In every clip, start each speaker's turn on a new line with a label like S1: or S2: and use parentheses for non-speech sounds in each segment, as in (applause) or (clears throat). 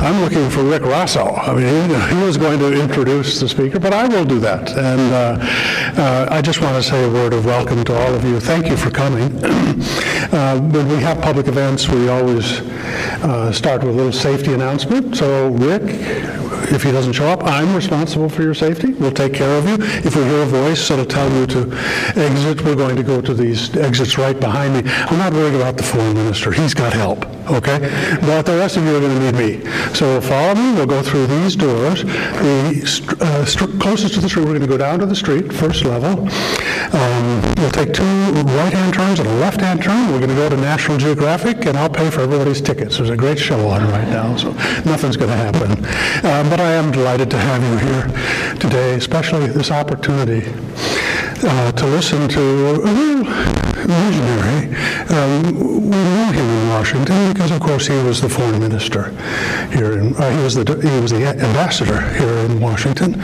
S1: I'm looking for Rick Rossow. I mean, he, he was going to introduce the speaker, but I will do that. And uh, uh, I just want to say a word of welcome to all of you. Thank you for coming. (clears throat) uh, when we have public events, we always uh, start with a little safety announcement. So, Rick, if he doesn't show up, I'm responsible for your safety. We'll take care of you. If we hear a voice that'll tell you to exit, we're going to go to these exits right behind me. I'm not worried about the foreign minister. He's got help, okay? But the rest of you are going to need me. So follow me. We'll go through these doors. The uh, closest to the street, we're going to go down to the street, first level. Um, we'll take two right-hand turns and a left-hand turn. We're going to go to National Geographic, and I'll pay for everybody's tickets. There's a great show on right now, so nothing's going to happen. Um, but I am delighted to have you here today, especially this opportunity uh, to listen to a real visionary. Um, we knew him in Washington because, of course, he was the foreign minister here. In, uh, he was the he was the ambassador here in Washington,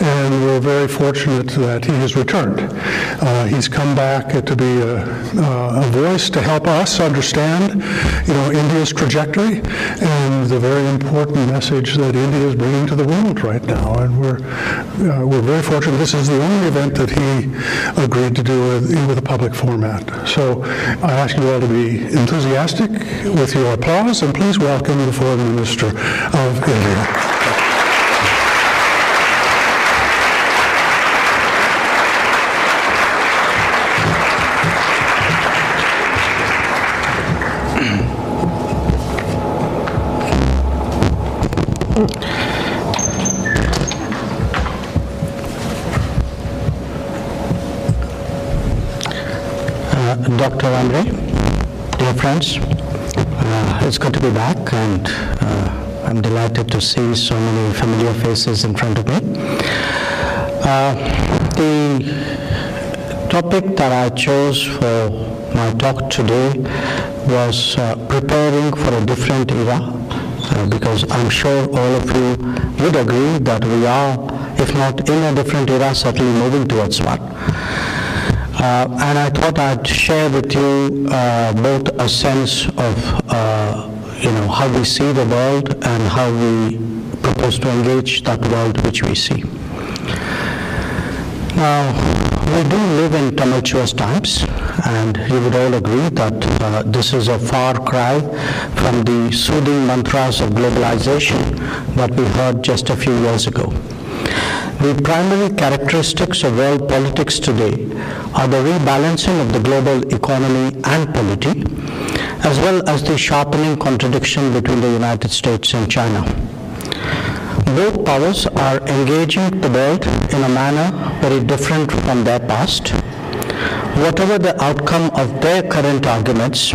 S1: and we're very fortunate that he has returned. Uh, he's come back to be a, a, voice to help us understand, you know, India's trajectory and the very important message that India is bringing to the world right now. And we're uh, we're very fortunate. This is the only event that he agreed to do with, with a public format. So I ask you all to be enthusiastic with your applause, and please welcome the Foreign Minister of India. (clears throat)
S2: Dr. Hamre, dear friends, uh, it's good to be back and uh, I'm delighted to see so many familiar faces in front of me. Uh, the topic that I chose for my talk today was uh, preparing for a different era uh, because I'm sure all of you would agree that we are, if not in a different era, certainly moving towards one. Uh, and I thought I'd share with you uh, both a sense of uh, you know how we see the world and how we propose to engage that world which we see. Now, we do live in tumultuous times, and you would all agree that uh, this is a far cry from the soothing mantras of globalization that we heard just a few years ago. The primary characteristics of world politics today are the rebalancing of the global economy and polity, as well as the sharpening contradiction between the United States and China. Both powers are engaging the world in a manner very different from their past. Whatever the outcome of their current arguments,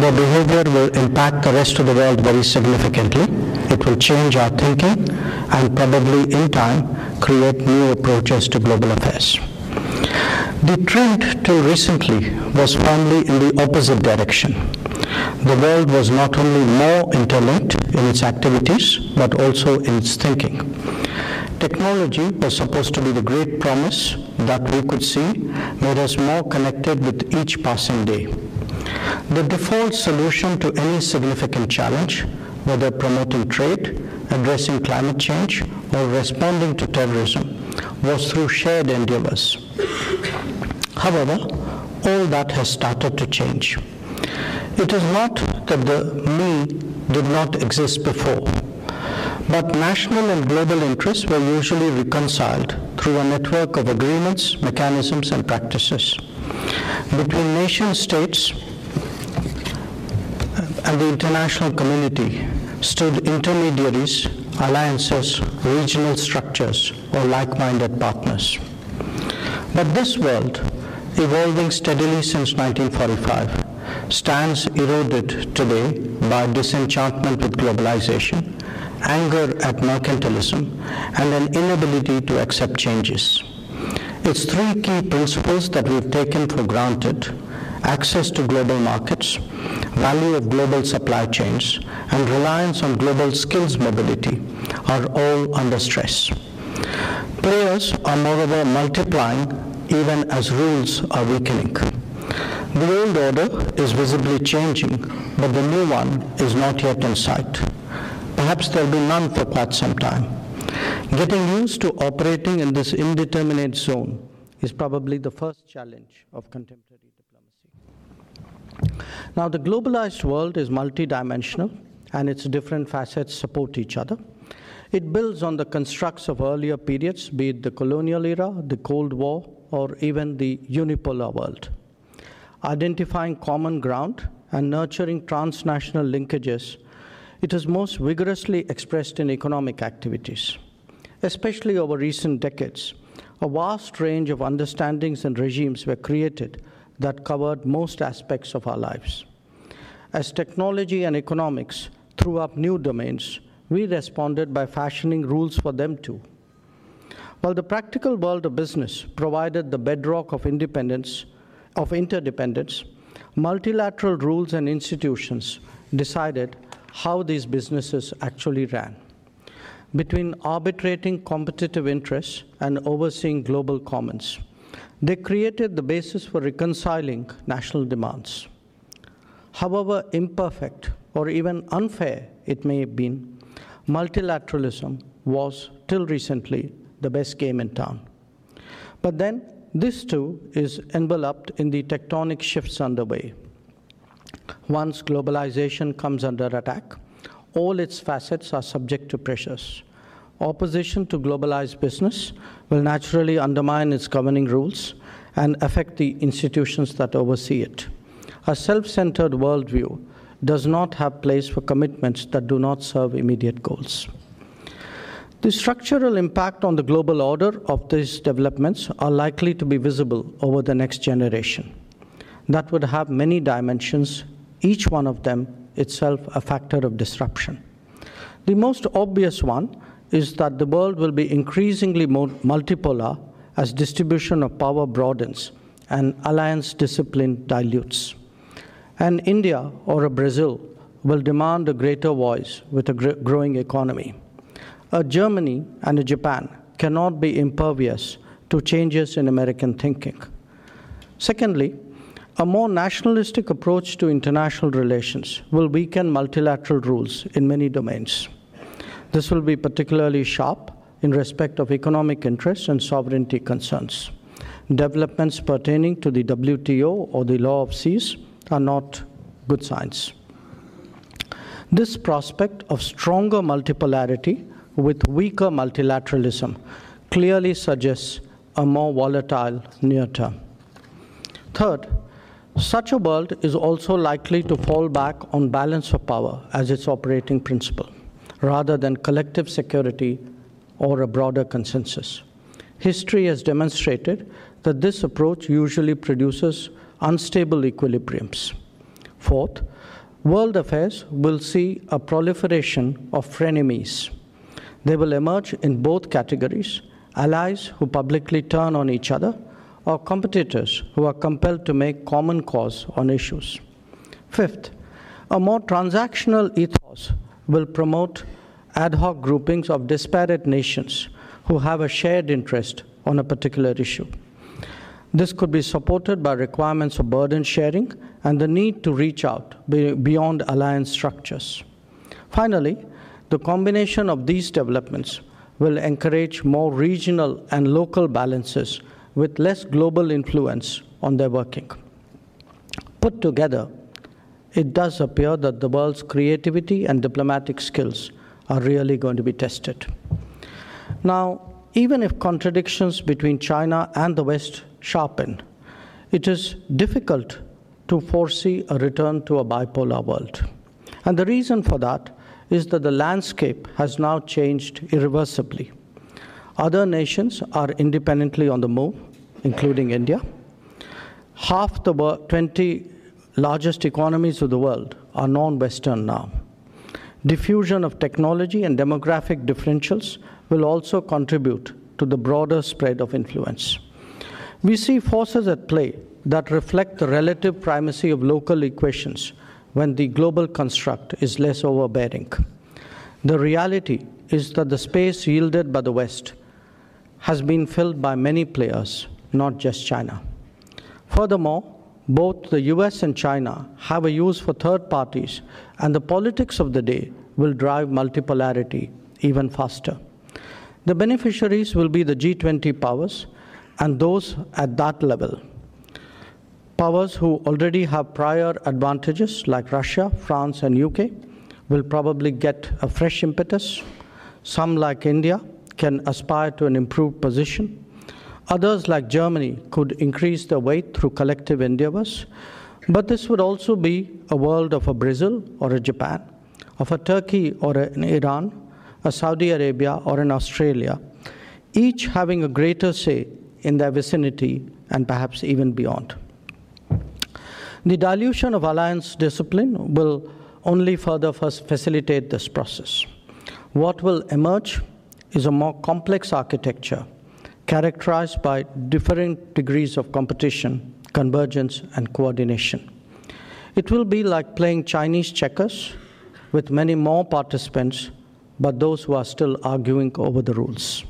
S2: their behavior will impact the rest of the world very significantly. It will change our thinking and probably in time create new approaches to global affairs. The trend till recently was firmly in the opposite direction. The world was not only more interlinked in its activities, but also in its thinking. Technology was supposed to be the great promise that we could see made us more connected with each passing day. The default solution to any significant challenge, whether promoting trade, addressing climate change, or responding to terrorism, was through shared endeavors. However, all that has started to change. It is not that the me did not exist before, but national and global interests were usually reconciled through a network of agreements, mechanisms, and practices. Between nation states and the international community stood intermediaries, alliances, regional structures, or like-minded partners. But this world, evolving steadily since 1945, stands eroded today by disenchantment with globalization, anger at mercantilism, and an inability to accept changes. It's three key principles that we've taken for granted access to global markets, value of global supply chains, and reliance on global skills mobility are all under stress. Players are moreover multiplying even as rules are weakening. The old order is visibly changing, but the new one is not yet in sight. perhaps there'll be none for quite some time. Getting used to operating in this indeterminate zone is probably the first challenge of contemporary. Now, the globalized world is multidimensional and its different facets support each other. It builds on the constructs of earlier periods, be it the colonial era, the Cold War, or even the unipolar world. Identifying common ground and nurturing transnational linkages, it is most vigorously expressed in economic activities. Especially over recent decades, a vast range of understandings and regimes were created that covered most aspects of our lives. As technology and economics threw up new domains, we responded by fashioning rules for them too. While the practical world of business provided the bedrock of independence, of interdependence, multilateral rules and institutions decided how these businesses actually ran. Between arbitrating competitive interests and overseeing global commons, they created the basis for reconciling national demands. However imperfect or even unfair it may have been, multilateralism was, till recently, the best game in town. But then, this too is enveloped in the tectonic shifts underway. Once globalization comes under attack, all its facets are subject to pressures. Opposition to globalized business will naturally undermine its governing rules and affect the institutions that oversee it. A self centered worldview does not have place for commitments that do not serve immediate goals. The structural impact on the global order of these developments are likely to be visible over the next generation. That would have many dimensions, each one of them itself a factor of disruption. The most obvious one is that the world will be increasingly multipolar as distribution of power broadens and alliance discipline dilutes. And India or a Brazil will demand a greater voice with a gr- growing economy. A Germany and a Japan cannot be impervious to changes in American thinking. Secondly, a more nationalistic approach to international relations will weaken multilateral rules in many domains. This will be particularly sharp in respect of economic interests and sovereignty concerns. Developments pertaining to the WTO or the law of seas are not good signs. This prospect of stronger multipolarity with weaker multilateralism clearly suggests a more volatile near term. Third, such a world is also likely to fall back on balance of power as its operating principle, rather than collective security or a broader consensus. History has demonstrated that this approach usually produces unstable equilibriums. Fourth, world affairs will see a proliferation of frenemies. They will emerge in both categories allies who publicly turn on each other or competitors who are compelled to make common cause on issues. Fifth, a more transactional ethos will promote ad hoc groupings of disparate nations who have a shared interest on a particular issue. This could be supported by requirements of burden sharing and the need to reach out beyond alliance structures. Finally, the combination of these developments will encourage more regional and local balances with less global influence on their working. Put together, it does appear that the world's creativity and diplomatic skills are really going to be tested. Now, even if contradictions between China and the West sharpen, it is difficult to foresee a return to a bipolar world. And the reason for that is that the landscape has now changed irreversibly. Other nations are independently on the move, including India. Half the 20 largest economies of the world are non Western now. Diffusion of technology and demographic differentials will also contribute to the broader spread of influence. We see forces at play that reflect the relative primacy of local equations when the global construct is less overbearing. The reality is that the space yielded by the West has been filled by many players, not just China. Furthermore, both the US and China have a use for third parties, and the politics of the day will drive multipolarity even faster. The beneficiaries will be the G20 powers and those at that level. Powers who already have prior advantages, like Russia, France, and UK, will probably get a fresh impetus. Some, like India, can aspire to an improved position. Others, like Germany, could increase their weight through collective endeavors. But this would also be a world of a Brazil or a Japan, of a Turkey or an Iran, a Saudi Arabia or an Australia, each having a greater say in their vicinity and perhaps even beyond. The dilution of alliance discipline will only further facilitate this process. What will emerge is a more complex architecture characterized by differing degrees of competition, convergence, and coordination. It will be like playing Chinese checkers with many more participants, but those who are still arguing over the rules.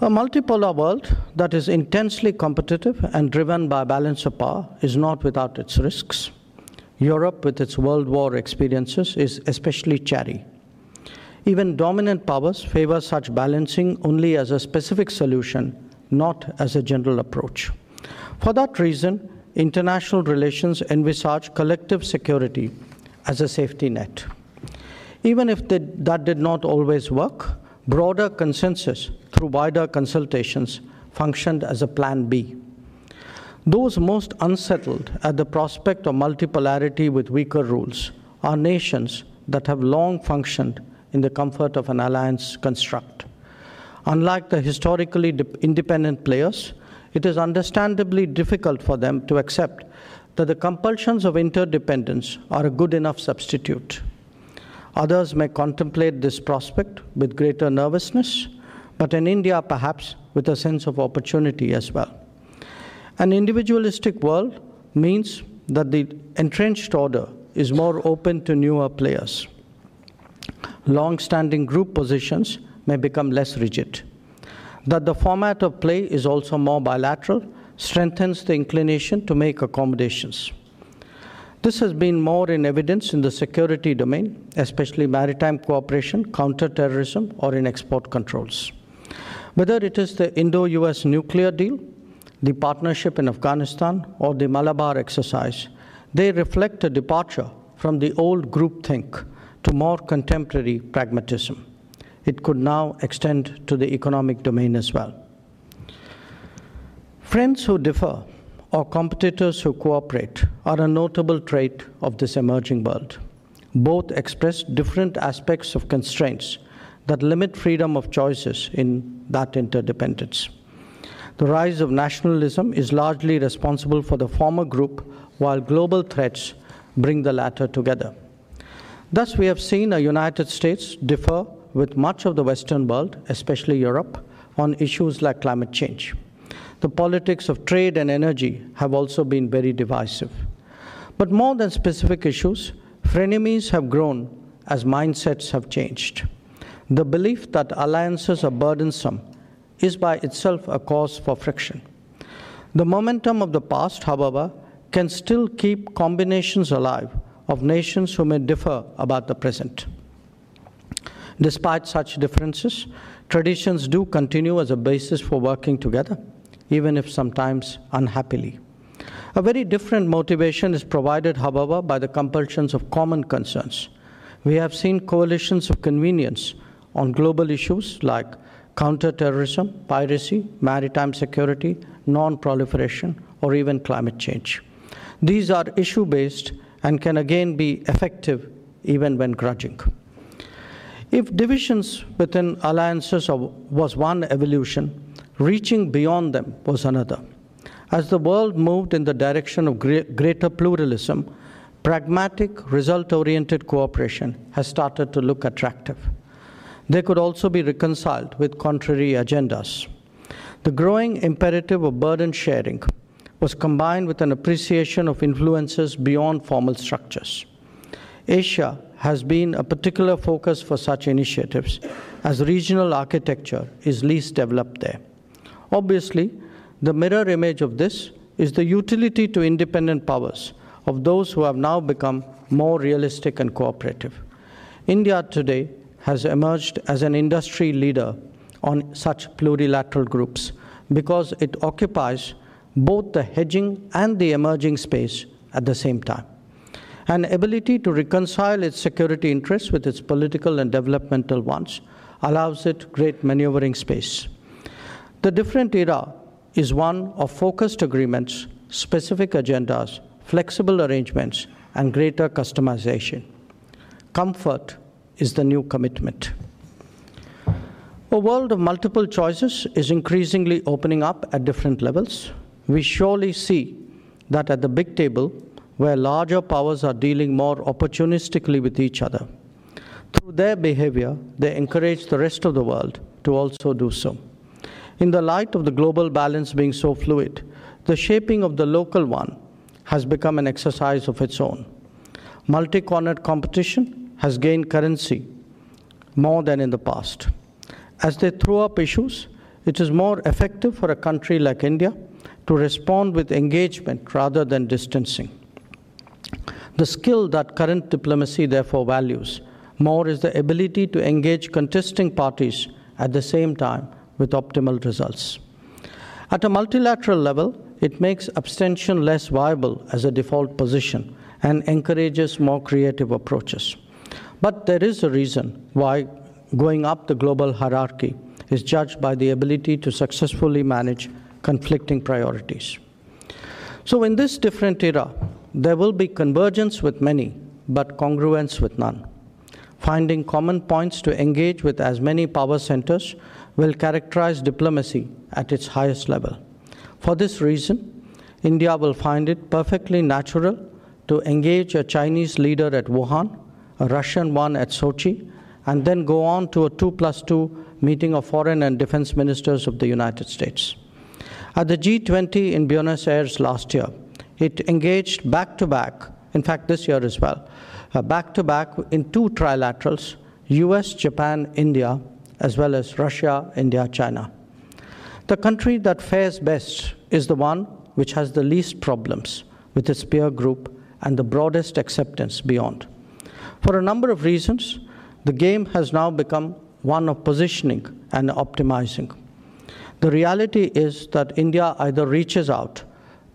S2: A multipolar world that is intensely competitive and driven by balance of power is not without its risks. Europe, with its World War experiences, is especially chary. Even dominant powers favor such balancing only as a specific solution, not as a general approach. For that reason, international relations envisage collective security as a safety net. Even if they, that did not always work, broader consensus through wider consultations functioned as a plan B. Those most unsettled at the prospect of multipolarity with weaker rules are nations that have long functioned in the comfort of an alliance construct. Unlike the historically independent players, it is understandably difficult for them to accept that the compulsions of interdependence are a good enough substitute. Others may contemplate this prospect with greater nervousness, but in India, perhaps with a sense of opportunity as well. An individualistic world means that the entrenched order is more open to newer players long-standing group positions may become less rigid. That the format of play is also more bilateral strengthens the inclination to make accommodations. This has been more in evidence in the security domain, especially maritime cooperation, counterterrorism, or in export controls. Whether it is the Indo US nuclear deal, the partnership in Afghanistan, or the Malabar exercise, they reflect a departure from the old groupthink to more contemporary pragmatism. It could now extend to the economic domain as well. Friends who differ or competitors who cooperate are a notable trait of this emerging world. Both express different aspects of constraints that limit freedom of choices in that interdependence. The rise of nationalism is largely responsible for the former group, while global threats bring the latter together. Thus, we have seen a United States differ with much of the Western world, especially Europe, on issues like climate change. The politics of trade and energy have also been very divisive. But more than specific issues, frenemies have grown as mindsets have changed. The belief that alliances are burdensome is by itself a cause for friction. The momentum of the past, however, can still keep combinations alive of nations who may differ about the present. Despite such differences, traditions do continue as a basis for working together, even if sometimes unhappily. A very different motivation is provided, however, by the compulsions of common concerns. We have seen coalitions of convenience on global issues like counterterrorism, piracy, maritime security, non proliferation, or even climate change. These are issue based and can again be effective even when grudging. If divisions within alliances was one evolution, reaching beyond them was another. As the world moved in the direction of greater pluralism, pragmatic, result oriented cooperation has started to look attractive. They could also be reconciled with contrary agendas. The growing imperative of burden sharing was combined with an appreciation of influences beyond formal structures. Asia has been a particular focus for such initiatives, as regional architecture is least developed there. Obviously, the mirror image of this is the utility to independent powers of those who have now become more realistic and cooperative. India today has emerged as an industry leader on such plurilateral groups because it occupies both the hedging and the emerging space at the same time. An ability to reconcile its security interests with its political and developmental ones allows it great maneuvering space. The different era is one of focused agreements, specific agendas, flexible arrangements, and greater customization. Comfort is the new commitment. A world of multiple choices is increasingly opening up at different levels. We surely see that at the big table, where larger powers are dealing more opportunistically with each other. Through their behavior, they encourage the rest of the world to also do so. In the light of the global balance being so fluid, the shaping of the local one has become an exercise of its own. Multi cornered competition has gained currency more than in the past. As they throw up issues, it is more effective for a country like India to respond with engagement rather than distancing. The skill that current diplomacy therefore values more is the ability to engage contesting parties at the same time with optimal results. At a multilateral level, it makes abstention less viable as a default position and encourages more creative approaches. But there is a reason why going up the global hierarchy is judged by the ability to successfully manage conflicting priorities. So, in this different era, there will be convergence with many, but congruence with none. Finding common points to engage with as many power centers will characterize diplomacy at its highest level. For this reason, India will find it perfectly natural to engage a Chinese leader at Wuhan, a Russian one at Sochi, and then go on to a 2 plus 2 meeting of foreign and defense ministers of the United States. At the G20 in Buenos Aires last year, it engaged back to back, in fact, this year as well, uh, back to back in two trilaterals US, Japan, India, as well as Russia, India, China. The country that fares best is the one which has the least problems with its peer group and the broadest acceptance beyond. For a number of reasons, the game has now become one of positioning and optimizing. The reality is that India either reaches out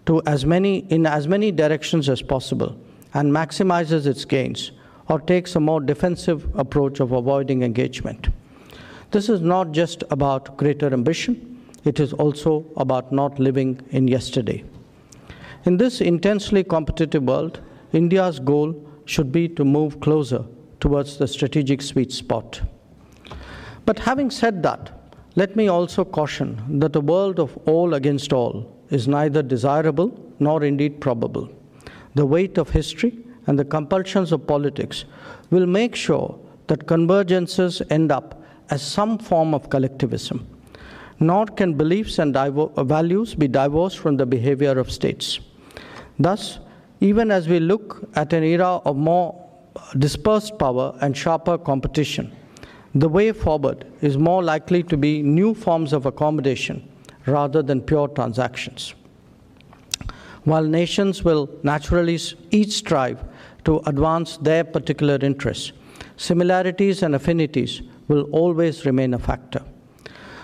S2: to as many in as many directions as possible and maximizes its gains or takes a more defensive approach of avoiding engagement. This is not just about greater ambition, it is also about not living in yesterday. In this intensely competitive world, India's goal should be to move closer towards the strategic sweet spot. But having said that, let me also caution that a world of all against all is neither desirable nor indeed probable. The weight of history and the compulsions of politics will make sure that convergences end up as some form of collectivism, nor can beliefs and values be divorced from the behavior of states. Thus, even as we look at an era of more dispersed power and sharper competition, the way forward is more likely to be new forms of accommodation rather than pure transactions. While nations will naturally each strive to advance their particular interests, similarities and affinities will always remain a factor.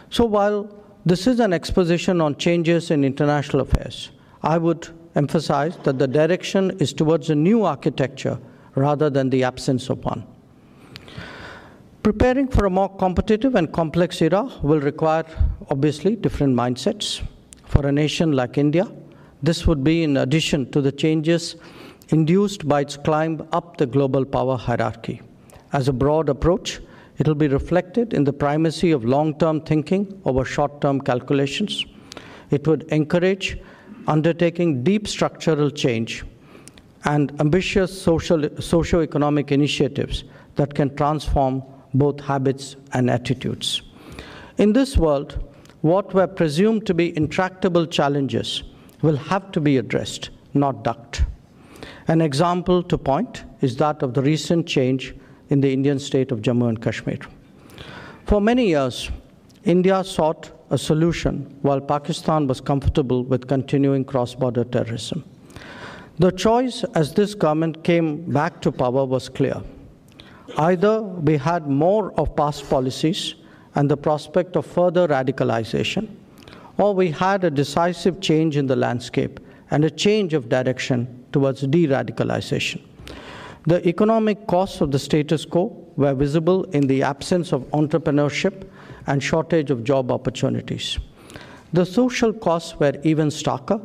S2: So, while this is an exposition on changes in international affairs, I would emphasize that the direction is towards a new architecture rather than the absence of one. Preparing for a more competitive and complex era will require, obviously, different mindsets. For a nation like India, this would be in addition to the changes induced by its climb up the global power hierarchy. As a broad approach, it will be reflected in the primacy of long term thinking over short term calculations. It would encourage undertaking deep structural change and ambitious social, socio-economic initiatives that can transform both habits and attitudes. In this world, what were presumed to be intractable challenges will have to be addressed, not ducked. An example to point is that of the recent change in the Indian state of Jammu and Kashmir. For many years, India sought a solution while Pakistan was comfortable with continuing cross border terrorism. The choice as this government came back to power was clear. Either we had more of past policies and the prospect of further radicalization, or we had a decisive change in the landscape and a change of direction towards de radicalization. The economic costs of the status quo were visible in the absence of entrepreneurship and shortage of job opportunities. The social costs were even starker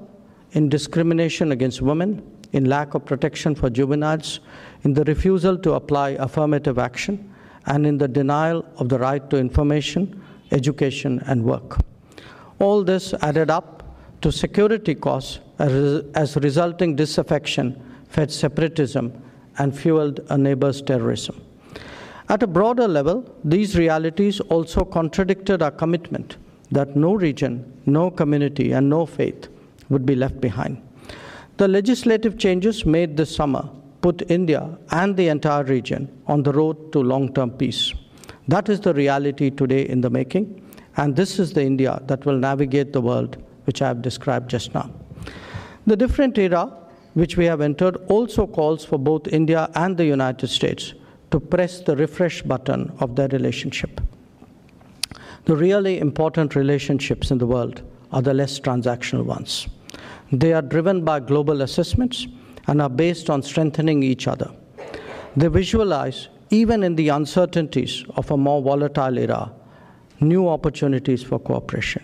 S2: in discrimination against women, in lack of protection for juveniles, in the refusal to apply affirmative action, and in the denial of the right to information, education, and work. All this added up to security costs as resulting disaffection fed separatism and fueled a neighbor's terrorism. At a broader level, these realities also contradicted our commitment that no region, no community, and no faith would be left behind. The legislative changes made this summer put India and the entire region on the road to long term peace. That is the reality today in the making, and this is the India that will navigate the world which I have described just now. The different era which we have entered also calls for both India and the United States to press the refresh button of their relationship. The really important relationships in the world are the less transactional ones. They are driven by global assessments and are based on strengthening each other. They visualize, even in the uncertainties of a more volatile era, new opportunities for cooperation.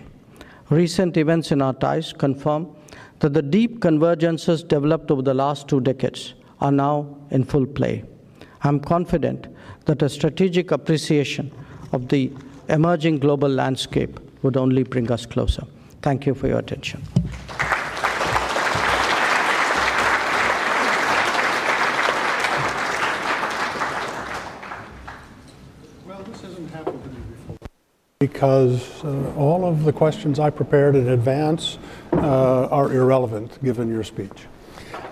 S2: Recent events in our ties confirm that the deep convergences developed over the last two decades are now in full play. I'm confident that a strategic appreciation of the emerging global landscape would only bring us closer. Thank you for your attention.
S1: Because uh, all of the questions I prepared in advance uh, are irrelevant given your speech.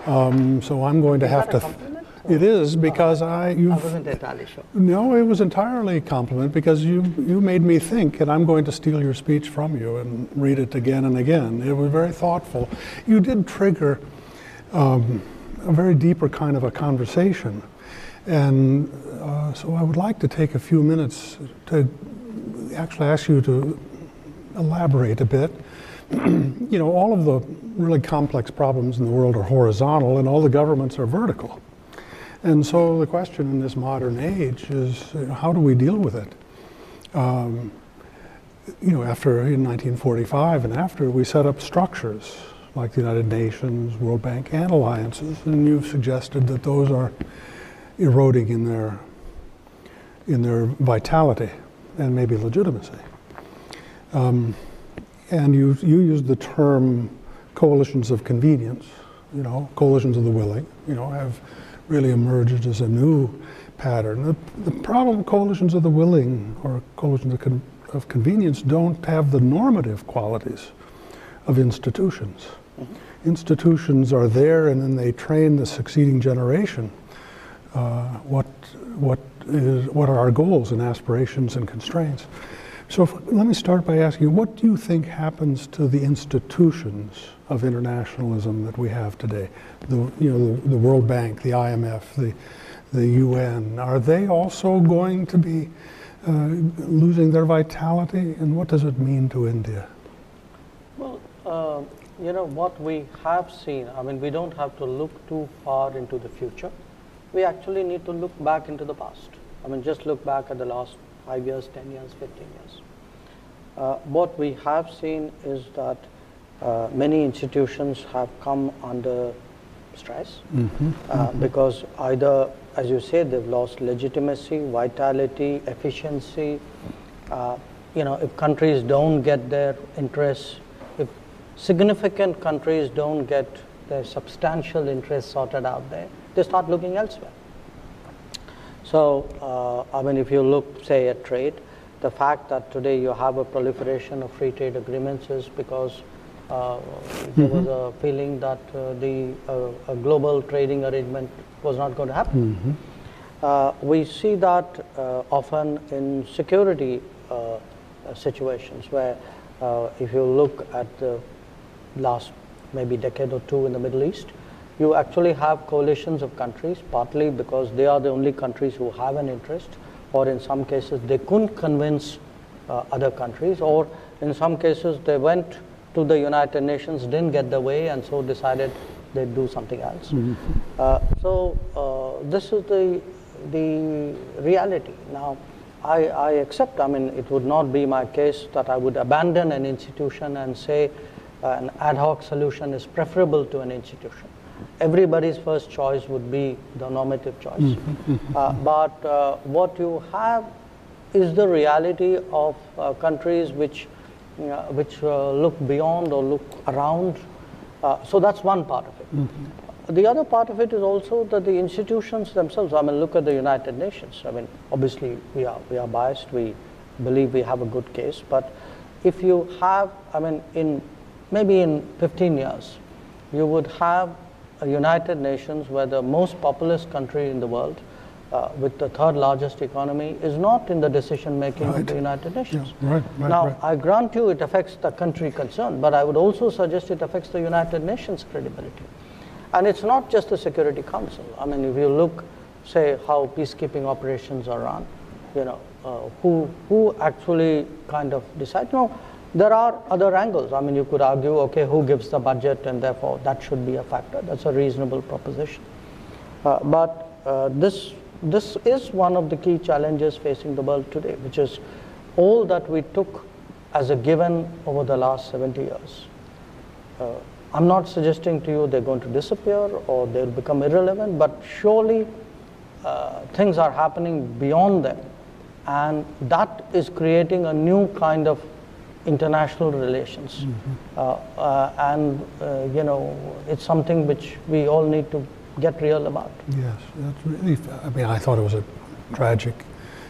S1: Um, so I'm going to have to. It is because I.
S2: I wasn't entirely sure.
S1: No, it was entirely a compliment because you you made me think, and I'm going to steal your speech from you and read it again and again. It was very thoughtful. You did trigger um, a very deeper kind of a conversation, and uh, so I would like to take a few minutes to actually ask you to elaborate a bit. (clears throat) you know, all of the really complex problems in the world are horizontal, and all the governments are vertical. And so the question in this modern age is, you know, how do we deal with it? Um, you know, after in 1945 and after, we set up structures like the United Nations, World Bank, and alliances, and you've suggested that those are eroding in their in their vitality and maybe legitimacy. Um, and you, you used the term coalitions of convenience, you know, coalitions of the willing, you know, have really emerged as a new pattern. The, the problem, coalitions of the willing or coalitions of, con, of convenience don't have the normative qualities of institutions. Mm-hmm. Institutions are there and then they train the succeeding generation uh, what, what is what are our goals and aspirations and constraints. So if, let me start by asking what do you think happens to the institutions of internationalism that we have today? The, you know, the, the World Bank, the IMF, the, the UN, are they also going to be uh, losing their vitality? And what does it mean to India?
S2: Well, uh, you know, what we have seen, I mean, we don't have to look too far into the future. We actually need to look back into the past. I mean, just look back at the last five years, 10 years, 15 years. Uh, what we have seen is that uh, many institutions have come under stress mm-hmm. Uh, mm-hmm. because either, as you say, they've lost legitimacy, vitality, efficiency. Uh, you know, if countries don't get their interests, if significant countries don't get their substantial interests sorted out there, they start looking elsewhere. So, uh, I mean, if you look, say, at trade, the fact that today you have a proliferation of free trade agreements is because uh, there mm-hmm. was a feeling that uh, the uh, global trading arrangement was not going to happen. Mm-hmm. Uh, we see that uh, often in security situations where if you look at the last maybe decade or two in the Middle East, you actually have coalitions of countries, partly because they are the only countries who have an interest, or in some cases they couldn't convince uh, other countries, or in some cases they went to the United Nations, didn't get the way, and so decided they'd do something else. Mm-hmm. Uh, so uh, this is the the reality. Now, I, I accept. I mean, it would not be my case that I would abandon an institution and say uh, an ad hoc solution is preferable to an institution. Everybody's first choice would be the normative choice. Mm-hmm. Uh, but uh, what you have is the reality of uh, countries which, uh, which uh, look beyond or look around. so that's one part of it. Mm-hmm. The other part of it is also that the institutions themselves, I mean, look at the United Nations. I mean, obviously, we are, we are biased, we believe we have a good case, but if you have, I mean, in maybe in 15 years, you would have United Nations where the most populous country in the world, uh, with the third largest economy, is not in the decision making right. of the United Nations.
S1: Yeah, right, right,
S2: now, I grant you it affects the country concerned, but I would also suggest it affects the United Nations credibility. And it's not just the Security Council. I mean, if you look, say, how peacekeeping operations are run, you know, uh, who, who actually kind of decide, you know, there are other angles. I mean, you could argue, okay, who gives the budget, and therefore that should be a factor. That's a reasonable proposition. Uh, but uh, this, this is one of the key challenges facing the world today, which is all that we took as a given over the last 70 years. Uh, I'm not suggesting to you they're going to disappear or they'll become irrelevant, but surely uh, things are happening beyond them. And that is creating a new kind of international relations. Uh, uh, and, uh, you know, it's something which we all need to get real about.
S1: Yes, that's really, I mean, I thought it was a tragic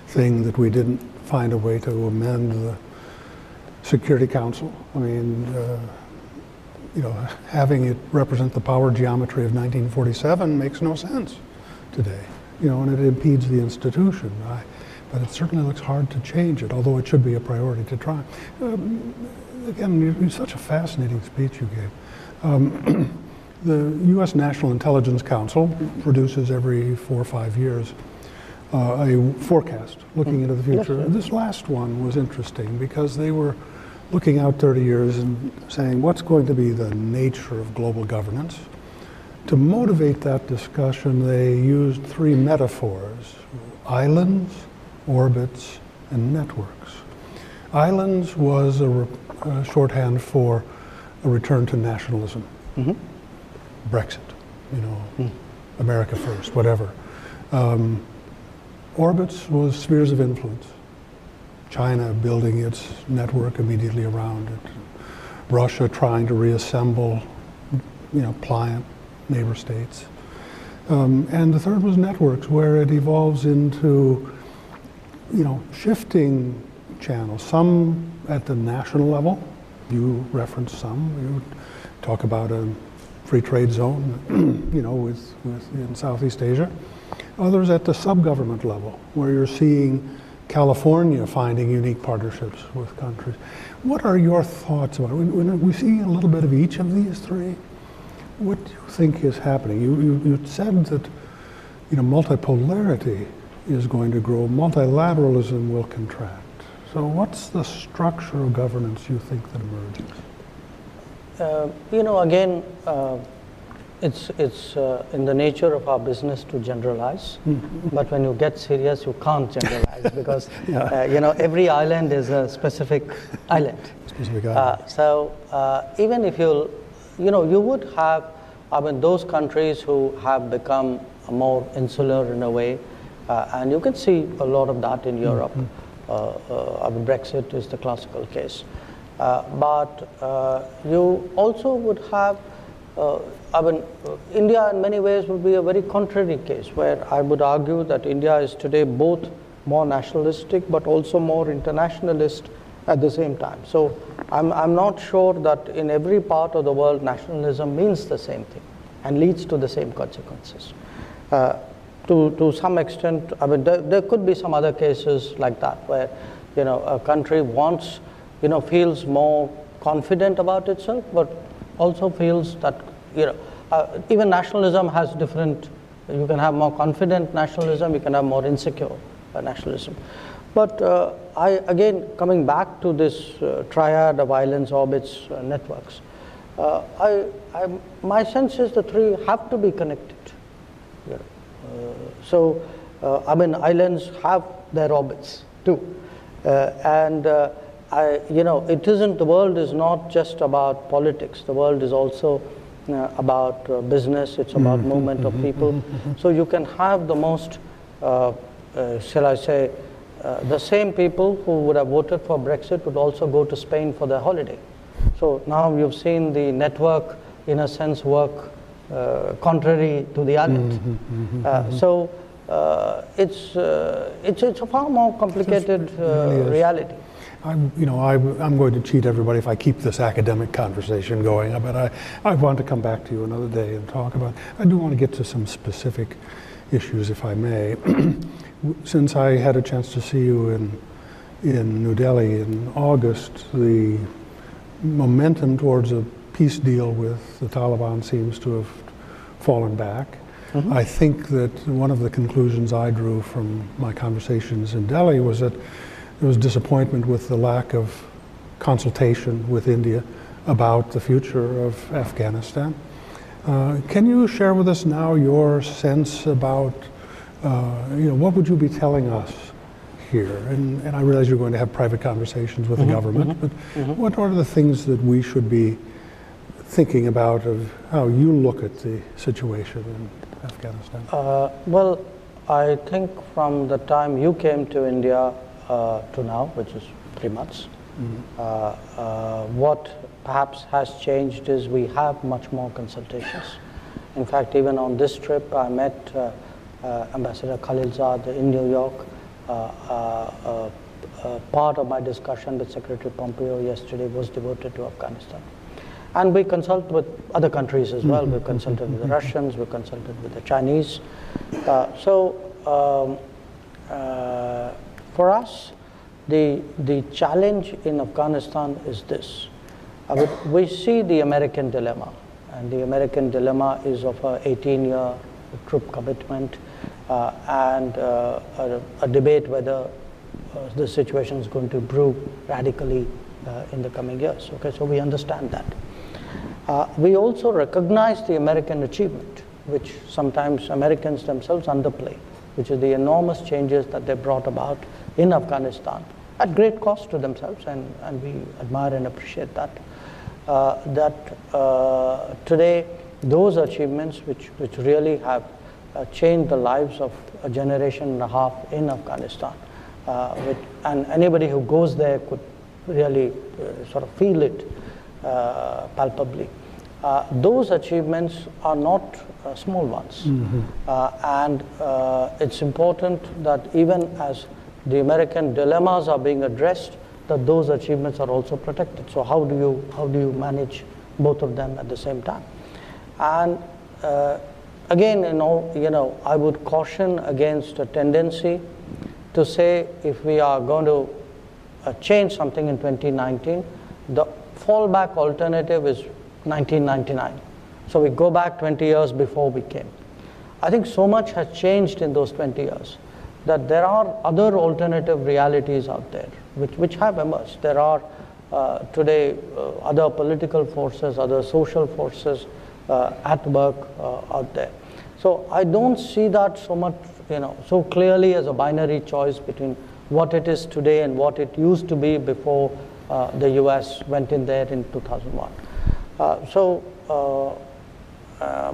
S1: thing that we didn't find a way to amend the Security Council. I mean, uh, you know, having it represent the power geometry of 1947 makes no sense today, you know, and it impedes the institution. I, but it certainly looks hard to change it, although it should be a priority to try. Um, again, it's such a fascinating speech you gave. Um, (clears throat) the U.S. National Intelligence Council produces every four or five years uh, a forecast looking into the future. Yes, this last one was interesting because they were looking out 30 years and saying what's going to be the nature of global governance. To motivate that discussion, they used three metaphors islands, orbits, and networks. Islands was a, re- shorthand for a return to nationalism. Mm-hmm. Brexit, you know, mm. America first, whatever. Um, orbits was spheres of influence. China building its network immediately around it. Russia trying to reassemble, you know, pliant neighbor states. Um, and the third was networks, where it evolves into you know, shifting channels, some at the national level. You reference some. You talk about a free trade zone, (clears throat) you know, with, with in Southeast Asia. Others at the sub-government level, where you're seeing California finding unique partnerships with countries. What are your thoughts about it? When, we see a little bit of each of these three, what do you think is happening? You, you, you said that, you know, multipolarity is going to grow, multilateralism will contract. So, what's the structure of governance you think that emerges?
S2: Uh, you know, again, uh, it's it's uh, in the nature of our business to generalize, mm-hmm. but when you get serious, you can't generalize (laughs) because yeah. Uh, you know every island is a specific island.
S1: Specific uh, island.
S2: so uh, even if you, you know, you would have, I mean, those countries who have become more insular in a way and you can see a lot of that in Europe. Mm -hmm. I mean, Brexit is the classical case. Uh, but you also would have I mean, India in many ways would be a very contrary case, where I would argue that India is today both more nationalistic but also more internationalist at the same time. So I'm, I'm not sure that in every part of the world nationalism means the same thing and leads to the same consequences. Uh, to, to some extent, I mean, there, there could be some other cases like that where, you know, a country wants, you know, feels more confident about itself, but also feels that, you know, uh, even nationalism has different, you can have more confident nationalism, you can have more insecure uh, nationalism. But uh, I, again, coming back to this uh, triad of islands, orbits, uh, networks, uh, I, I, my sense is the three have to be connected. Yeah. So, I mean, islands have their orbits too. and I, you know, it isn't, the world is not just about politics. The world is also uh, about uh, business, it's about mm-hmm. movement of people. Mm-hmm. so you can have the most, uh, uh shall I say, uh, the same people who would have voted for Brexit would also go to Spain for their holiday. So now you've seen the network, in a sense, work uh, Uh, contrary to the island. Mm-hmm, mm-hmm, uh, mm-hmm. so uh, it's, it's, it's a far more complicated really reality.
S1: I'm, you know, I, am going to cheat everybody if I keep this academic conversation going, but I, I want to come back to you another day and talk about, I do want to get to some specific issues, if I may. (clears throat) Since I had a chance to see you in, in New Delhi in August, the momentum towards a peace deal with the Taliban seems to have fallen back. Mm-hmm. I think that one of the conclusions I drew from my conversations in Delhi was that there was disappointment with the lack of consultation with India about the future of Afghanistan. Uh, can you share with us now your sense about, uh, you know, what would you be telling us here? And, and I realize you're going to have private conversations with mm-hmm, the government, mm-hmm, but mm-hmm. what are the things that we should be thinking about of how you look at the situation in Afghanistan?
S2: Uh, well, I think from the time you came to India, uh, to now, which is three months. Mm-hmm. Uh, uh, what perhaps has changed is we have much more consultations. In fact, even on this trip, I met Ambassador Khalilzad in New York. part of my discussion with Secretary Pompeo yesterday was devoted to Afghanistan. And we consult with other countries as well. Mm-hmm. We consulted with the Russians, we've consulted with the Chinese. Uh, so um, uh, for us, the, the challenge in Afghanistan is this. Uh, we see the American dilemma, and the American dilemma is of a 18-year troop commitment uh, and uh, a, a, debate whether uh, the situation is going to improve radically in the coming years. Okay, so we understand that. Uh, we also recognize the American achievement, which sometimes Americans themselves underplay, which is the enormous changes that they brought about in Afghanistan at great cost to themselves, and, and we admire and appreciate that. Uh, that uh, today, those achievements, which, which really have uh, changed the lives of a generation and a half in Afghanistan, uh, which, and anybody who goes there could really uh, sort of feel it uh, palpably. those achievements are not small ones. Mm-hmm. and it's important that even as the American dilemmas are being addressed, that those achievements are also protected. So how do you how do you manage both of them at the same time? And uh, again, you know, you know, I would caution against a tendency to say if we are going to uh, change something in 2019, the fallback alternative is 1999. So we go back 20 years before we came. I think so much has changed in those 20 years that there are other alternative realities out there which, which have emerged. There are uh, today uh, other political forces, other social forces uh, at work uh, out there. So I don't see that so much, you know, so clearly as a binary choice between what it is today and what it used to be before the U.S. went in there in 2001. Uh, so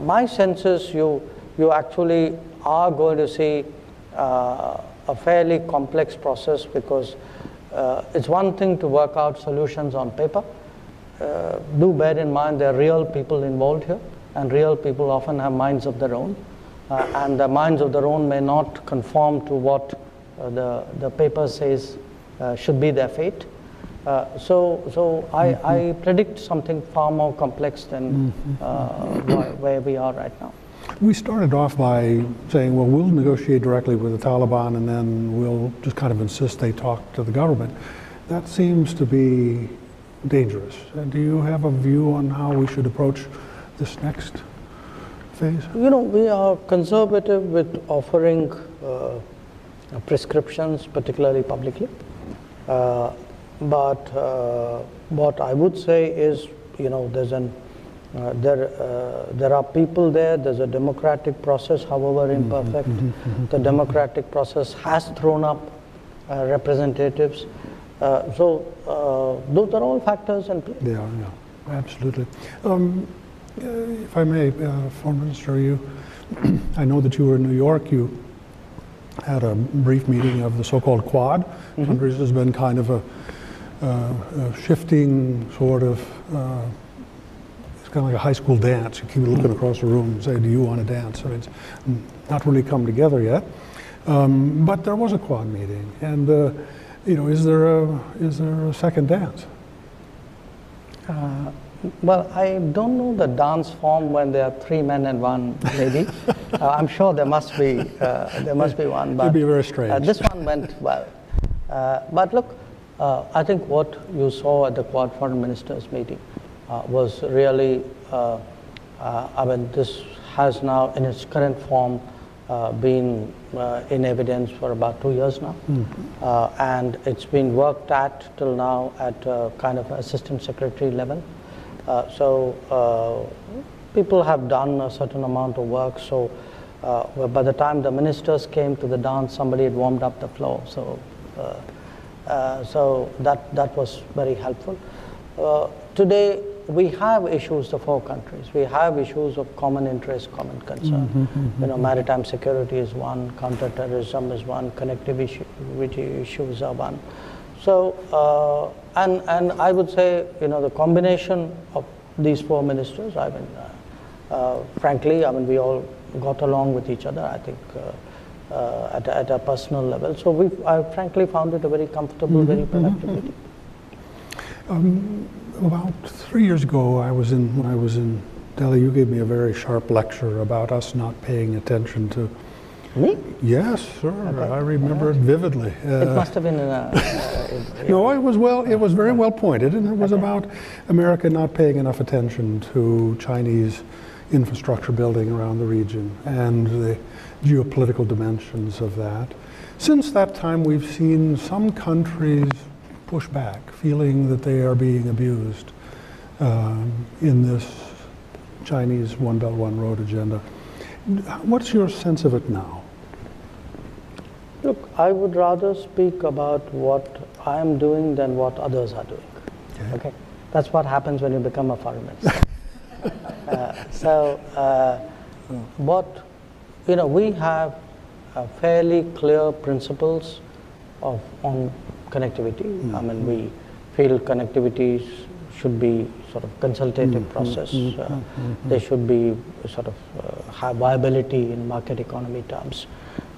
S2: my sense is you you actually are going to see uh, a fairly complex process because uh, it's one thing to work out solutions on paper. Uh, do bear in mind there are real people involved here, and real people often have minds of their own, uh, and the minds of their own may not conform to what uh, the, the paper says uh, should be their fate. So so I, mm-hmm. I predict something far more complex than mm-hmm. where we are right now.
S1: We started off by saying, well, we'll negotiate directly with the Taliban and then we'll just kind of insist they talk to the government. That seems to be dangerous. And do you have a view on how we should approach this next phase?
S2: You know, we are conservative with offering uh, prescriptions, particularly publicly. Uh, but uh, what I would say is, you know, there's an uh, there, uh, there are people there, there's a democratic process, however imperfect. The democratic process has thrown up uh, representatives. Uh, so uh, those are all factors in play.
S1: They are, yeah, absolutely. Um, if I may, uh, Foreign Minister, you, (clears throat) I know that you were in New York. You had a brief meeting of the so-called Quad countries. There's been kind of a shifting sort of. Uh, it's kind of like a high school dance. You keep looking across the room and say, "Do you want to dance?" So it's not really come together yet. Um, but there was a Quad meeting, and uh, you know, is there a is there a second dance?
S2: Uh, well, I don't know the dance form when there are three men and one lady. (laughs) uh, I'm sure there must be uh, there must be one, but
S1: be very
S2: uh,
S1: strange.
S2: this one went well. Uh, but look, uh, I think what you saw at the Quad Foreign Ministers meeting uh, was really, uh, uh, I mean, this has now, in its current form, uh, been uh, in evidence for about two years now, uh, and it's been worked at till now at kind of assistant secretary level. Uh, so uh, people have done a certain amount of work. So uh, by the time the ministers came to the dance, somebody had warmed up the floor. So uh, so that that was very helpful. Uh, today we have issues the four countries. We have issues of common interest, common concern. You know, maritime security is one, counterterrorism is one, connectivity issues are one. So, uh, and, and I would say, you know, the combination of these four ministers, I mean, uh, uh, frankly, I mean, we all got along with each other, I think, uh, at, a- at a personal level. So we, I frankly found it a very comfortable, very productive meeting.
S1: About three years ago, I was in when I was in Delhi. You gave me a very sharp lecture about us not paying attention to.
S2: Me?
S1: Yes, sir. I remember it vividly.
S2: It
S1: Uh,
S2: must have been in a, (laughs) uh, in-
S1: no, it was well. It was very well pointed, and it was about America not paying enough attention to Chinese infrastructure building around the region and the geopolitical dimensions of that. Since that time, we've seen some countries push back, feeling that they are being abused um, in this Chinese One Belt One Road agenda. What's your sense of it now?
S2: Look, I would rather speak about what I am doing than what others are doing.
S1: Okay.
S2: Okay, that's what happens when you become a foreign minister. (laughs) uh, so, uh, what you know, we have uh, fairly clear principles of on connectivity. I mean, we feel connectivity should be sort of consultative process. Uh, They should be sort of uh, have viability in market economy terms.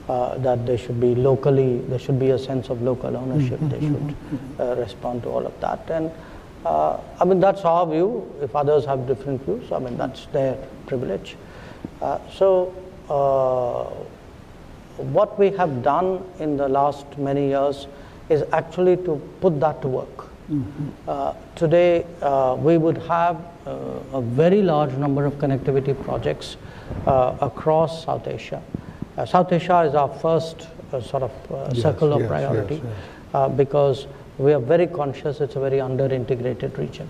S2: Uh, that they should be locally, there should be a sense of local ownership. They should uh, respond to all of that. And uh, I mean, that's our view. If others have different views, I mean, that's their privilege. Uh, so, what we have done in the last many years is actually to put that to work. Uh, today, uh, we would have uh, a very large number of connectivity projects uh, across South Asia. Uh, South Asia is our first uh, sort of uh,
S1: Yes,
S2: circle of
S1: yes,
S2: priority
S1: yes,
S2: uh, because we are very conscious it's a very under-integrated region.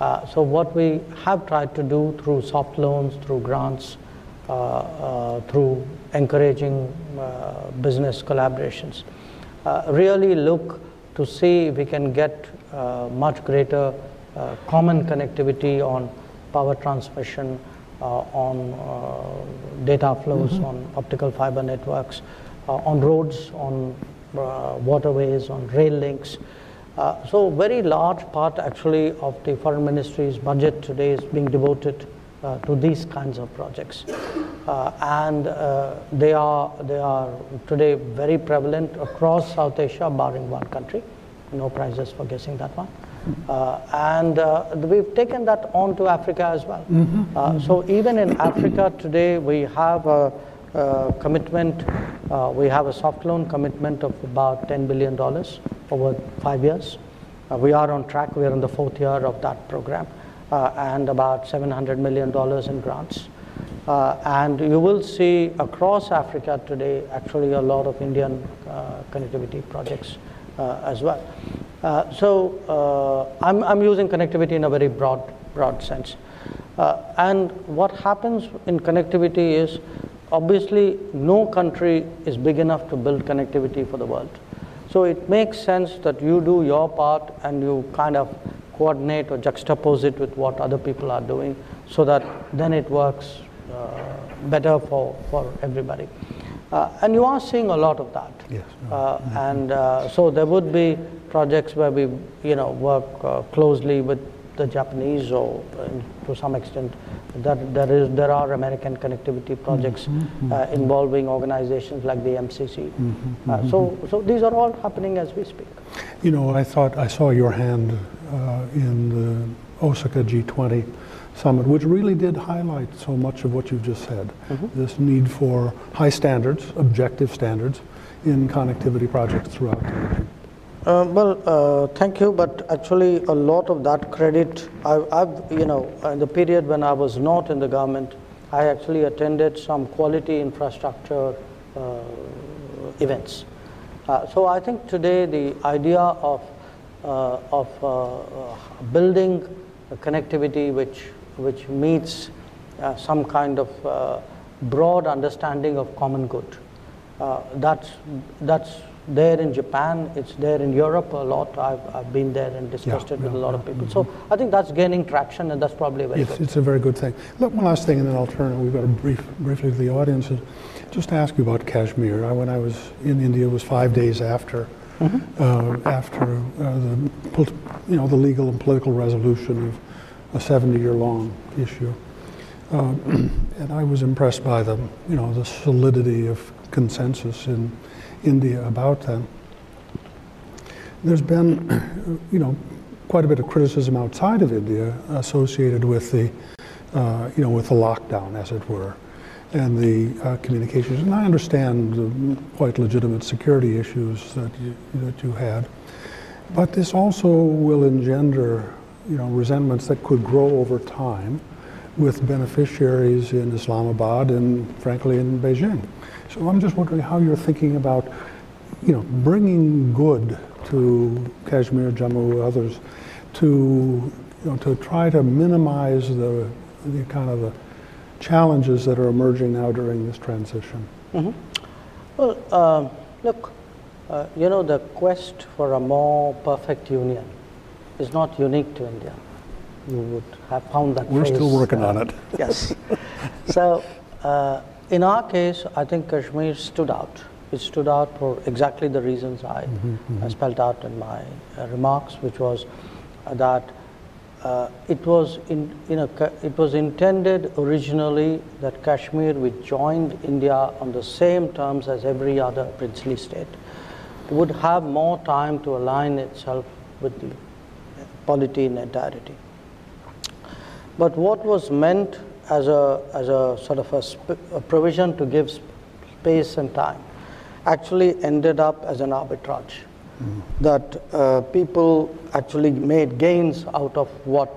S2: Uh, so what we have tried to do through soft loans, through grants, uh, uh, through encouraging uh, business collaborations, uh, really look to see if we can get uh, much greater uh, common connectivity on power transmission, uh, on uh, data flows, on optical fiber networks, uh, on roads, on uh, waterways, on rail links. Uh, so very large part actually of the foreign ministry's budget today is being devoted uh, to these kinds of projects. Uh, and uh, they are they are today very prevalent across South Asia, barring one country. No prizes for guessing that one. Uh, and uh, we've taken that on to Africa as well. Uh, so even in Africa today, we have a, a commitment. Uh, we have a soft loan commitment of about 10 billion dollars over five years. Uh, we are on track. We are in the fourth year of that program, uh, and about 700 million dollars in grants. Uh, and you will see across Africa today actually a lot of Indian uh, connectivity projects uh, as well. Uh, so uh, I'm, I'm using connectivity in a very broad, broad sense. Uh, and what happens in connectivity is obviously no country is big enough to build connectivity for the world. So it makes sense that you do your part and you kind of coordinate or juxtapose it with what other people are doing so that then it works uh, better for, for everybody. Uh, and you are seeing a lot of that.
S1: Yes.
S2: Uh, and uh, so there would be projects where we, you know, work uh, closely with the Japanese or to some extent that there is there are American connectivity projects
S1: Mm-hmm.
S2: uh, involving organizations like the MCC.
S1: Mm-hmm.
S2: Uh, so so these are all happening as we speak.
S1: You know, I thought I saw your hand uh, in the Osaka G20 summit, which really did highlight so much of what you've just said. This need for high standards, objective standards, in connectivity projects throughout the region.
S2: Uh, well, uh, thank you, but actually a lot of that credit, I, I've, you know, in the period when I was not in the government, I actually attended some quality infrastructure uh, events. Uh, so I think today the idea of, uh, of uh, building a connectivity which, which meets some kind of broad understanding of common good. That's, that's there in Japan, it's there in Europe a lot. I've, I've been there and discussed
S1: Yeah,
S2: it with
S1: yeah,
S2: a lot of
S1: yeah,
S2: people. So I think that's gaining traction and that's probably very
S1: It's,
S2: good.
S1: it's a very good thing. Look, one last thing, and then I'll turn. We've got a brief, briefly to the audience. Just to ask you about Kashmir. I, when I was in India, it was five days after uh, after uh, the you know the legal and political resolution of a 70-year-long issue, uh, (clears throat) and I was impressed by the you know the solidity of consensus in India about that. There's been, (clears throat) you know, quite a bit of criticism outside of India associated with the, uh, you know, with the lockdown, as it were, and the uh, communications. And I understand the quite legitimate security issues that you, that you had, but this also will engender, you know, resentments that could grow over time with beneficiaries in Islamabad and, frankly, in Beijing. So I'm just wondering how you're thinking about, you know, bringing good to Kashmir, Jammu, others, to you know, to try to minimize the, the kind of the challenges that are emerging now during this transition.
S2: Well, um, look, uh, you know, the quest for a more perfect union is not unique to India. You would have found that
S1: We're
S2: phrase,
S1: still working
S2: uh,
S1: on it.
S2: Yes. so, uh, in our case, I think Kashmir stood out. It stood out for exactly the reasons I uh, spelled out in my uh, remarks, which was uh, that uh, it was in, a, ca- it was intended originally that Kashmir, which joined India on the same terms as every other princely state, would have more time to align itself with the polity in entirety. But what was meant as a, as a sort of a, sp- a provision to give sp- space and time actually ended up as an arbitrage. That uh, people actually made gains out of what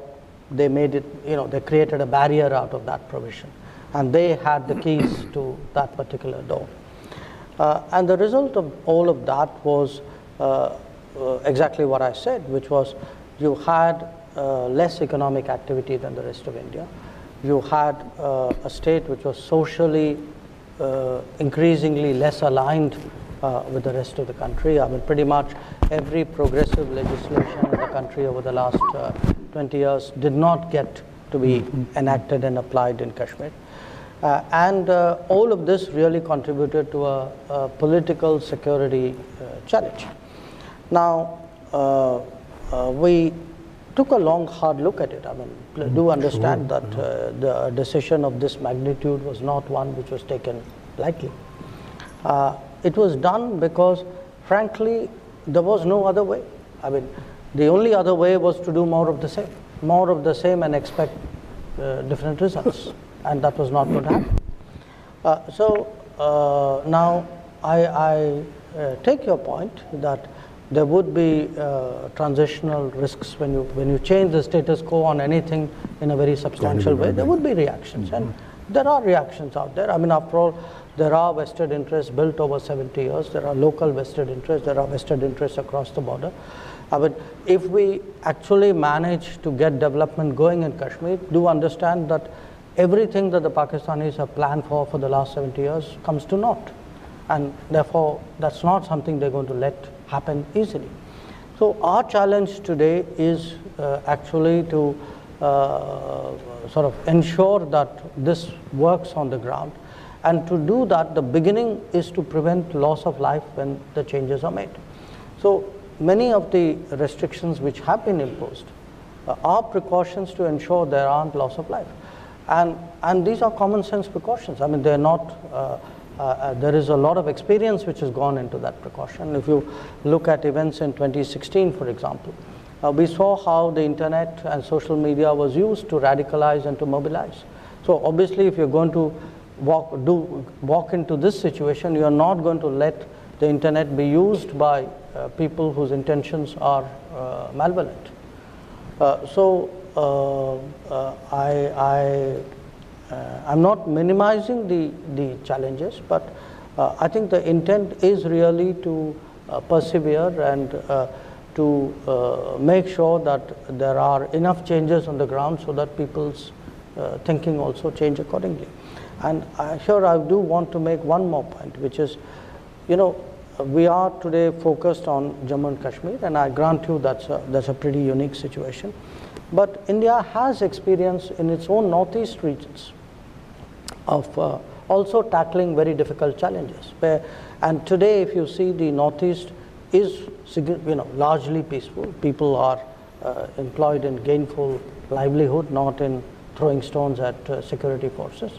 S2: they made it, you know, they created a barrier out of that provision. And they had the keys (coughs) to that particular door. Uh, and the result of all of that was uh, uh, exactly what I said, which was you had uh, less economic activity than the rest of India. You had uh, a state which was socially uh, increasingly less aligned uh, with the rest of the country. I mean, pretty much every progressive legislation in the country over the last uh, 20 years did not get to be enacted and applied in Kashmir. Uh, and uh, all of this really contributed to a, a political security uh, challenge. Now, uh, uh, we took a long, hard look at it. I mean, pl- do understand that uh, the decision of this magnitude was not one which was taken lightly. Uh, it was done because, frankly, there was no other way. I mean, the only other way was to do more of the same, more of the same and expect uh, different results. (laughs) And that was not going to happen. Uh, so uh, now I, I uh, take your point that there would be uh, transitional risks when you when you change the status quo on anything in a very substantial way. There would be reactions, and there are reactions out there. I mean, after all, there are vested interests built over 70 years. There are local vested interests. There are vested interests across the border. I mean, if we actually manage to get development going in Kashmir, do understand that everything that the Pakistanis have planned for for the last 70 years comes to naught. And therefore, that's not something they're going to let happen easily. So our challenge today is uh, actually to uh, sort of ensure that this works on the ground. And to do that, the beginning is to prevent loss of life when the changes are made. So many of the restrictions which have been imposed uh, are precautions to ensure there aren't loss of life. And, and these are common sense precautions. I mean, they're not, uh, uh, there is a lot of experience which has gone into that precaution. If you look at events in 2016, for example, uh, we saw how the internet and social media was used to radicalize and to mobilize. So obviously, if you're going to walk, do, walk into this situation, you're not going to let the internet be used by uh, people whose intentions are uh, malevolent. Uh, so I, I, Uh, I'm not minimizing the, the challenges, but uh, I think the intent is really to uh, persevere and to make sure that there are enough changes on the ground so that people's thinking also change accordingly. And here I do want to make one more point, which is, you know, we are today focused on Jammu and Kashmir, and I grant you that's a, that's a pretty unique situation. But India has experience in its own northeast regions of uh, also tackling very difficult challenges. Where, and today, if you see, the northeast is you know, largely peaceful. People are uh, employed in gainful livelihood, not in throwing stones at uh, security forces.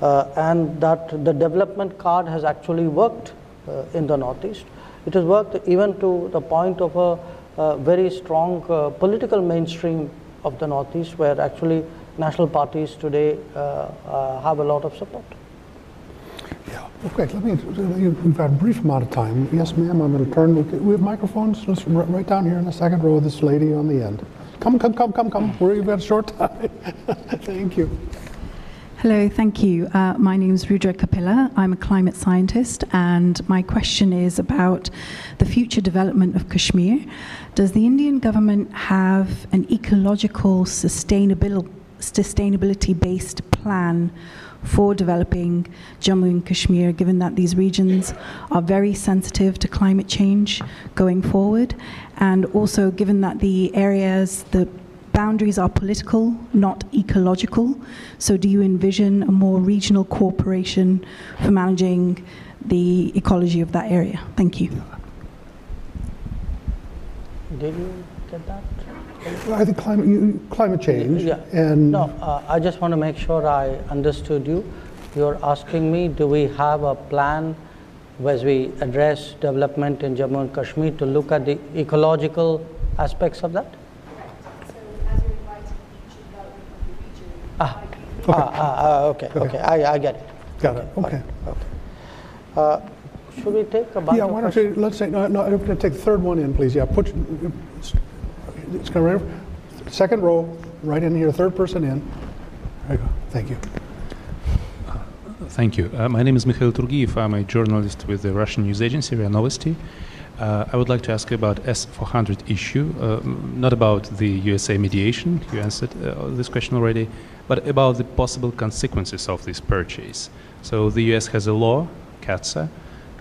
S2: Uh, and that the development card has actually worked uh, in the northeast. It has worked even to the point of a, a very strong uh, political mainstream of the Northeast, where actually national parties today uh, uh, have a lot of support.
S1: Yeah. Okay. Let me. We've got a brief amount of time. Yes, ma'am. I'm going to turn. We have microphones. Let's right down here in the second row. This lady on the end. Come, come, come, come, come. We've got a short time. (laughs) Thank you.
S3: Hello, thank you. Uh, my name is Rudra Kapila. I'm a climate scientist, and my question is about the future development of Kashmir. Does the Indian government have an ecological sustainability based plan for developing Jammu and Kashmir, given that these regions are very sensitive to climate change going forward? And also, given that the areas, the boundaries are political, not ecological. So, do you envision a more regional cooperation for managing the ecology of that area? Thank you.
S2: Did you get that?
S1: I think climate, you, climate change.
S2: Yeah.
S1: And
S2: no, uh, I just want to make sure I understood you. You're asking me, do we have a plan as we address development in Jammu and Kashmir to look at the ecological aspects of that? Ah, okay. Ah, ah, okay, okay, okay. I, I get it.
S1: Got it. Okay.
S2: okay. Uh, should we take a bunch
S1: Yeah, why don't you, let's say, no, no, I'm going to take the third one in, please. Yeah, put, it's second row, right in here, third person in. There you go. Thank you.
S4: Thank you. Uh, my name is Mikhail Turgiev. I'm a journalist with the Russian news agency RIA Novosti. Uh, I would like to ask about S-400 issue, uh, not about the USA mediation, you answered uh, this question already, but about the possible consequences of this purchase. So the US has a law, CAATSA,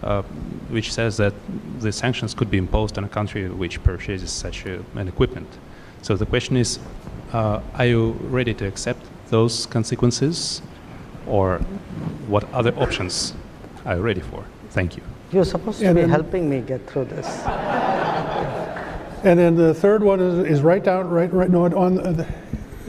S4: uh, which says that the sanctions could be imposed on a country which purchases such a, an equipment. So the question is, uh, are you ready to accept those consequences, or what other options are you ready for? Thank you.
S2: You're supposed to and be then, helping me get through this.
S1: And then the third one is, is right down, right, right, no, on the,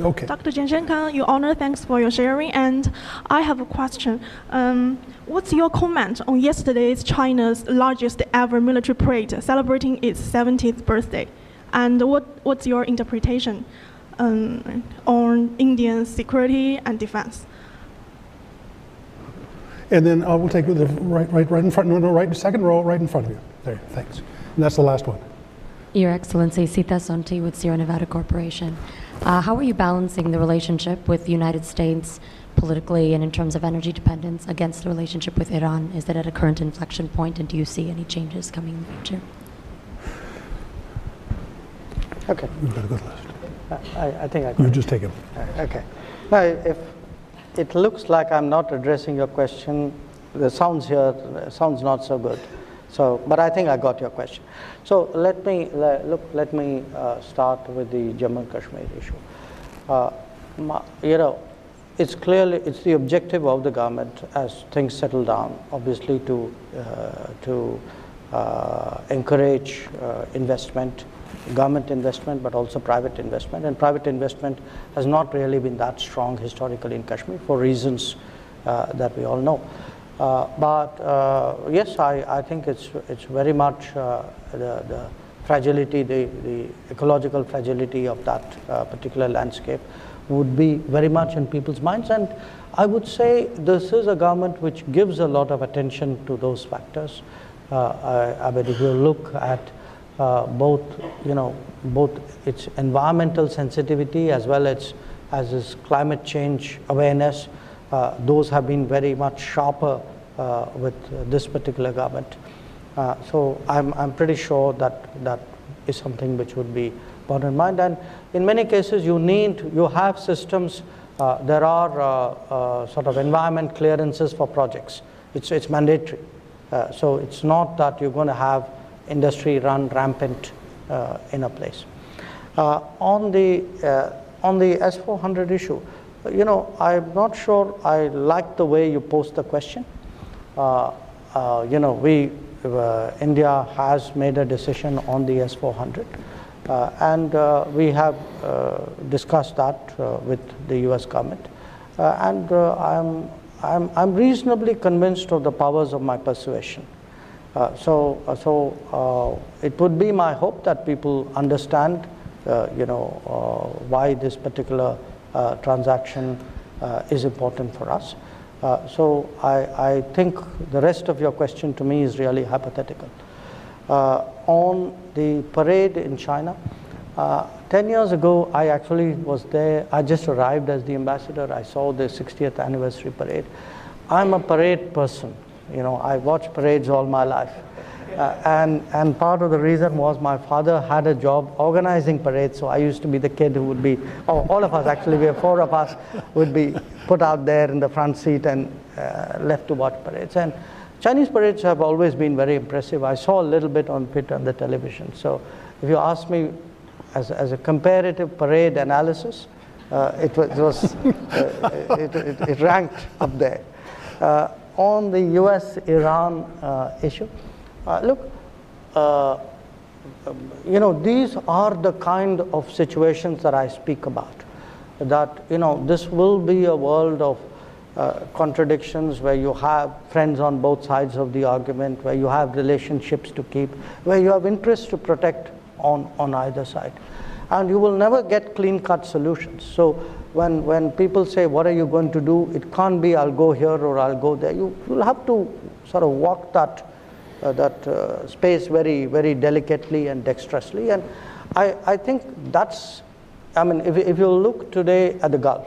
S1: okay.
S5: Dr. Jaishankar Your Honor, thanks for your sharing. And I have a question. Um, what's your comment on yesterday's China's largest ever military parade celebrating its 70th birthday? And what, what's your interpretation um, on Indian security and defense?
S1: And then uh, we'll take the right, right, right in front. No, no, right, second row, right in front of you. There, thanks. And that's the last one.
S6: Your Excellency, Sita Sonti with Sierra Nevada Corporation. Uh, how are you balancing the relationship with the United States politically and in terms of energy dependence against the relationship with Iran? Is that at a current inflection point, and do you see any changes coming in the future?
S2: Okay.
S1: You've got a good list.
S2: I, I think I got
S1: You
S2: it.
S1: just take it.
S2: Okay. Now, if it looks like I'm not addressing your question, the sounds here uh, sounds not so good. So, but I think I got your question. So let me le- look. Let me uh, start with the Jammu and Kashmir issue. Uh, ma- you know, it's clearly it's the objective of the government as things settle down, obviously to uh, to uh, encourage uh, investment, government investment, but also private investment. And private investment has not really been that strong historically in Kashmir for reasons uh, that we all know. Uh, but uh, yes, I, I think it's it's very much uh, the, the fragility, the, the ecological fragility of that particular landscape would be very much in people's minds. And I would say this is a government which gives a lot of attention to those factors. Uh, I, I mean, if you look at uh, both, you know, both its environmental sensitivity as well as as its climate change awareness, those have been very much sharper uh, with uh, this particular government. Uh, so I'm, I'm pretty sure that that is something which would be borne in mind. And in many cases, you need, you have systems, uh, there are uh, uh, sort of environment clearances for projects. It's, it's mandatory. Uh, so it's not that you're going to have industry run rampant uh, in a place. Uh, on the uh, on the S400 issue, you know, I'm not sure I like the way you posed the question. Uh, uh, you know, we uh, India has made a decision on the S400, uh, and uh, we have uh, discussed that with the U.S. government, and I'm, I'm I'm reasonably convinced of the powers of my persuasion. So, so it would be my hope that people understand, you know, why this particular transaction uh, is important for us. Uh, so, I, I think the rest of your question to me is really hypothetical. Uh, on the parade in China, uh, 10 years ago, I actually was there. I just arrived as the ambassador. I saw the 60th anniversary parade. I'm a parade person. You know, I watch parades all my life. Uh, and, and part of the reason was my father had a job organizing parades, so I used to be the kid who would be, oh, all of us actually, we have four of us, would be put out there in the front seat and uh, left to watch parades. And Chinese parades have always been very impressive. I saw a little bit on it on the television. So if you ask me as, as a comparative parade analysis, uh, it was, it, was uh, it, it, it ranked up there. Uh, on the US-Iran uh, issue, uh, look, uh, um, you know, these are the kind of situations that I speak about. That, you know, this will be a world of uh, contradictions where you have friends on both sides of the argument, where you have relationships to keep, where you have interests to protect on, on either side. And you will never get clean cut solutions. So when, when people say, What are you going to do? it can't be, I'll go here or I'll go there. You, you'll have to sort of walk that that uh, space very, very delicately and dexterously. And I, I think that's, I mean, if, if you look today at the Gulf,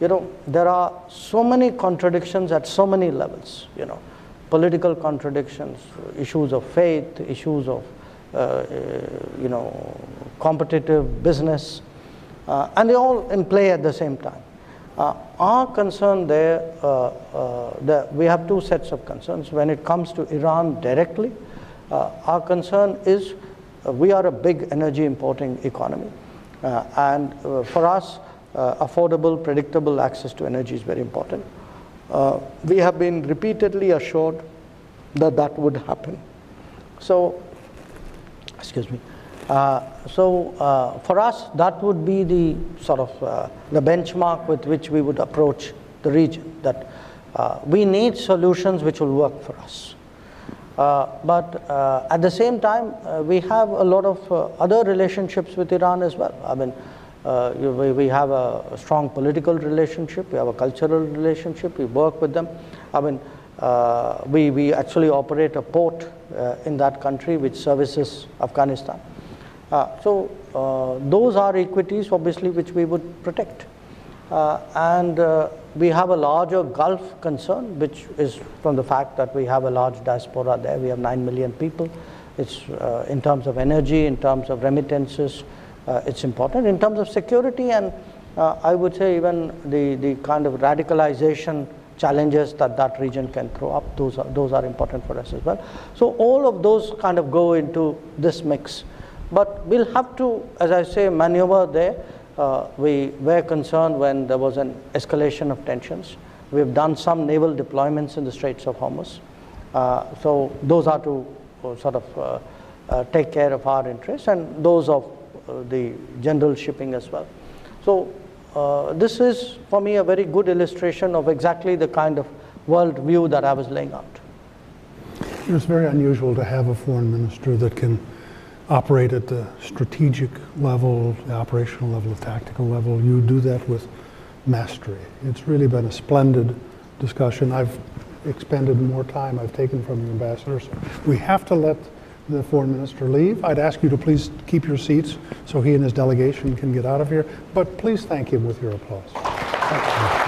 S2: you know, there are so many contradictions at so many levels, you know, political contradictions, issues of faith, issues of, uh, uh, you know, competitive business, uh, and they're all in play at the same time. Uh, our concern there, uh, uh, the, we have two sets of concerns. When it comes to Iran directly, uh, our concern is uh, we are a big energy importing economy. Uh, and uh, for us, affordable, predictable access to energy is very important. We have been repeatedly assured that that would happen. So, excuse me. Uh, so uh, for us, that would be the sort of uh, the benchmark with which we would approach the region. That uh, we need solutions which will work for us. Uh, but uh, at the same time, we have a lot of other relationships with Iran as well. I mean, we, we have a, a strong political relationship, we have a cultural relationship, we work with them. I mean, uh, we, we actually operate a port uh, in that country which services Afghanistan. Uh, so those are equities, obviously, which we would protect. and we have a larger Gulf concern, which is from the fact that we have a large diaspora there. We have 9 million people. It's uh, in terms of energy, in terms of remittances, uh, it's important. In terms of security, and uh, I would say even the, the kind of radicalization challenges that that region can throw up, those are, those are important for us as well. So all of those kind of go into this mix. But we'll have to, as I say, maneuver there. Uh, we were concerned when there was an escalation of tensions. We've done some naval deployments in the Straits of Hormuz. Uh, so those are to uh, sort of uh, uh, take care of our interests and those of the general shipping as well. So uh, this is, for me, a very good illustration of exactly the kind of world view that I was laying out.
S1: It's very unusual to have a foreign minister that can operate at the strategic level, the operational level, the tactical level. You do that with mastery. It's really been a splendid discussion. I've expended more time I've taken from you, Ambassador. So we have to let the foreign minister leave. I'd ask you to please keep your seats so he and his delegation can get out of here. But please thank him with your applause.